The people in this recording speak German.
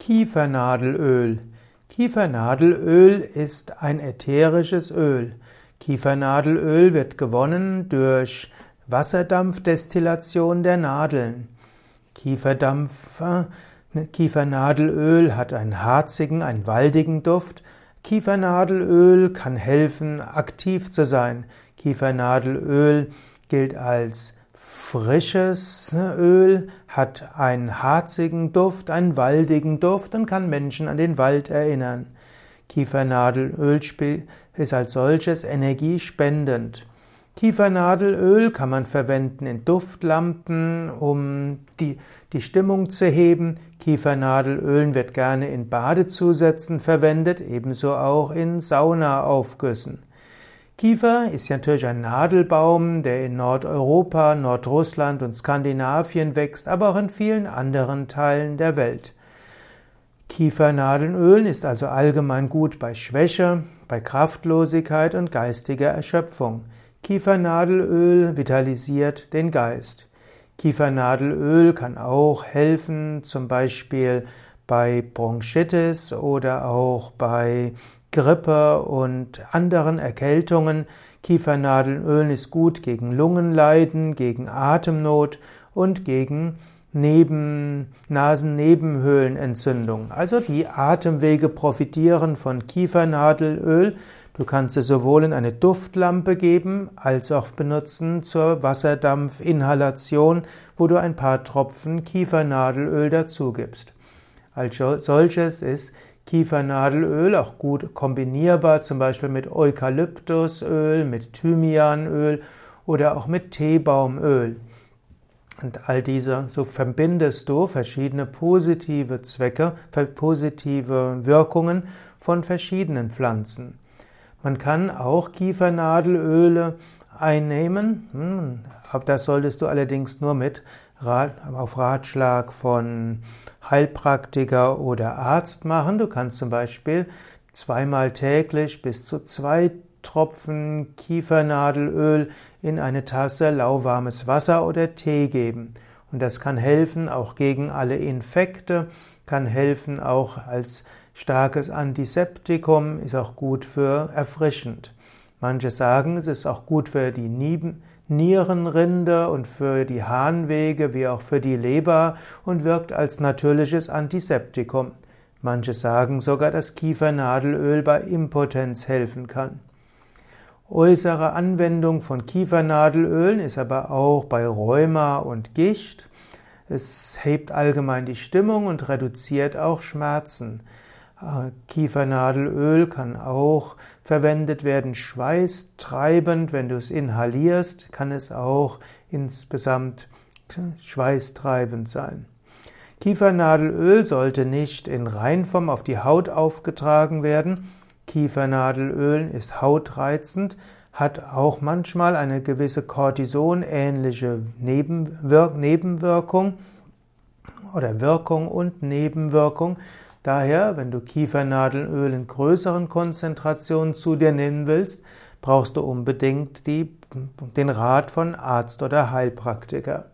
Kiefernadelöl. Kiefernadelöl ist ein ätherisches Öl. Kiefernadelöl wird gewonnen durch Wasserdampfdestillation der Nadeln. Kieferdampf, Kiefernadelöl hat einen harzigen, einen waldigen Duft. Kiefernadelöl kann helfen, aktiv zu sein. Kiefernadelöl gilt als Frisches Öl hat einen harzigen Duft, einen waldigen Duft und kann Menschen an den Wald erinnern. Kiefernadelöl ist als solches energiespendend. Kiefernadelöl kann man verwenden in Duftlampen, um die, die Stimmung zu heben. Kiefernadelöl wird gerne in Badezusätzen verwendet, ebenso auch in Saunaaufgüssen. Kiefer ist ja natürlich ein Nadelbaum, der in Nordeuropa, Nordrussland und Skandinavien wächst, aber auch in vielen anderen Teilen der Welt. Kiefernadelöl ist also allgemein gut bei Schwäche, bei Kraftlosigkeit und geistiger Erschöpfung. Kiefernadelöl vitalisiert den Geist. Kiefernadelöl kann auch helfen, zum Beispiel bei Bronchitis oder auch bei Grippe und anderen Erkältungen. Kiefernadelöl ist gut gegen Lungenleiden, gegen Atemnot und gegen Neben, Nasennebenhöhlenentzündung. Also die Atemwege profitieren von Kiefernadelöl. Du kannst es sowohl in eine Duftlampe geben, als auch benutzen zur Wasserdampfinhalation, wo du ein paar Tropfen Kiefernadelöl dazu gibst. Als solches ist Kiefernadelöl auch gut kombinierbar, zum Beispiel mit Eukalyptusöl, mit Thymianöl oder auch mit Teebaumöl. Und all diese, so verbindest du verschiedene positive Zwecke, positive Wirkungen von verschiedenen Pflanzen. Man kann auch Kiefernadelöle einnehmen, hm, das solltest du allerdings nur mit auf Ratschlag von Heilpraktiker oder Arzt machen. Du kannst zum Beispiel zweimal täglich bis zu zwei Tropfen Kiefernadelöl in eine Tasse lauwarmes Wasser oder Tee geben. Und das kann helfen auch gegen alle Infekte, kann helfen auch als starkes Antiseptikum, ist auch gut für erfrischend. Manche sagen, es ist auch gut für die Nierenrinde und für die Harnwege wie auch für die Leber und wirkt als natürliches Antiseptikum. Manche sagen sogar, dass Kiefernadelöl bei Impotenz helfen kann. Äußere Anwendung von Kiefernadelölen ist aber auch bei Rheuma und Gicht. Es hebt allgemein die Stimmung und reduziert auch Schmerzen. Kiefernadelöl kann auch verwendet werden, schweißtreibend. Wenn du es inhalierst, kann es auch insgesamt schweißtreibend sein. Kiefernadelöl sollte nicht in Reinform auf die Haut aufgetragen werden. Kiefernadelöl ist hautreizend, hat auch manchmal eine gewisse Cortison-ähnliche Nebenwirkung oder Wirkung und Nebenwirkung. Daher, wenn du Kiefernadelöl in größeren Konzentrationen zu dir nehmen willst, brauchst du unbedingt die, den Rat von Arzt oder Heilpraktiker.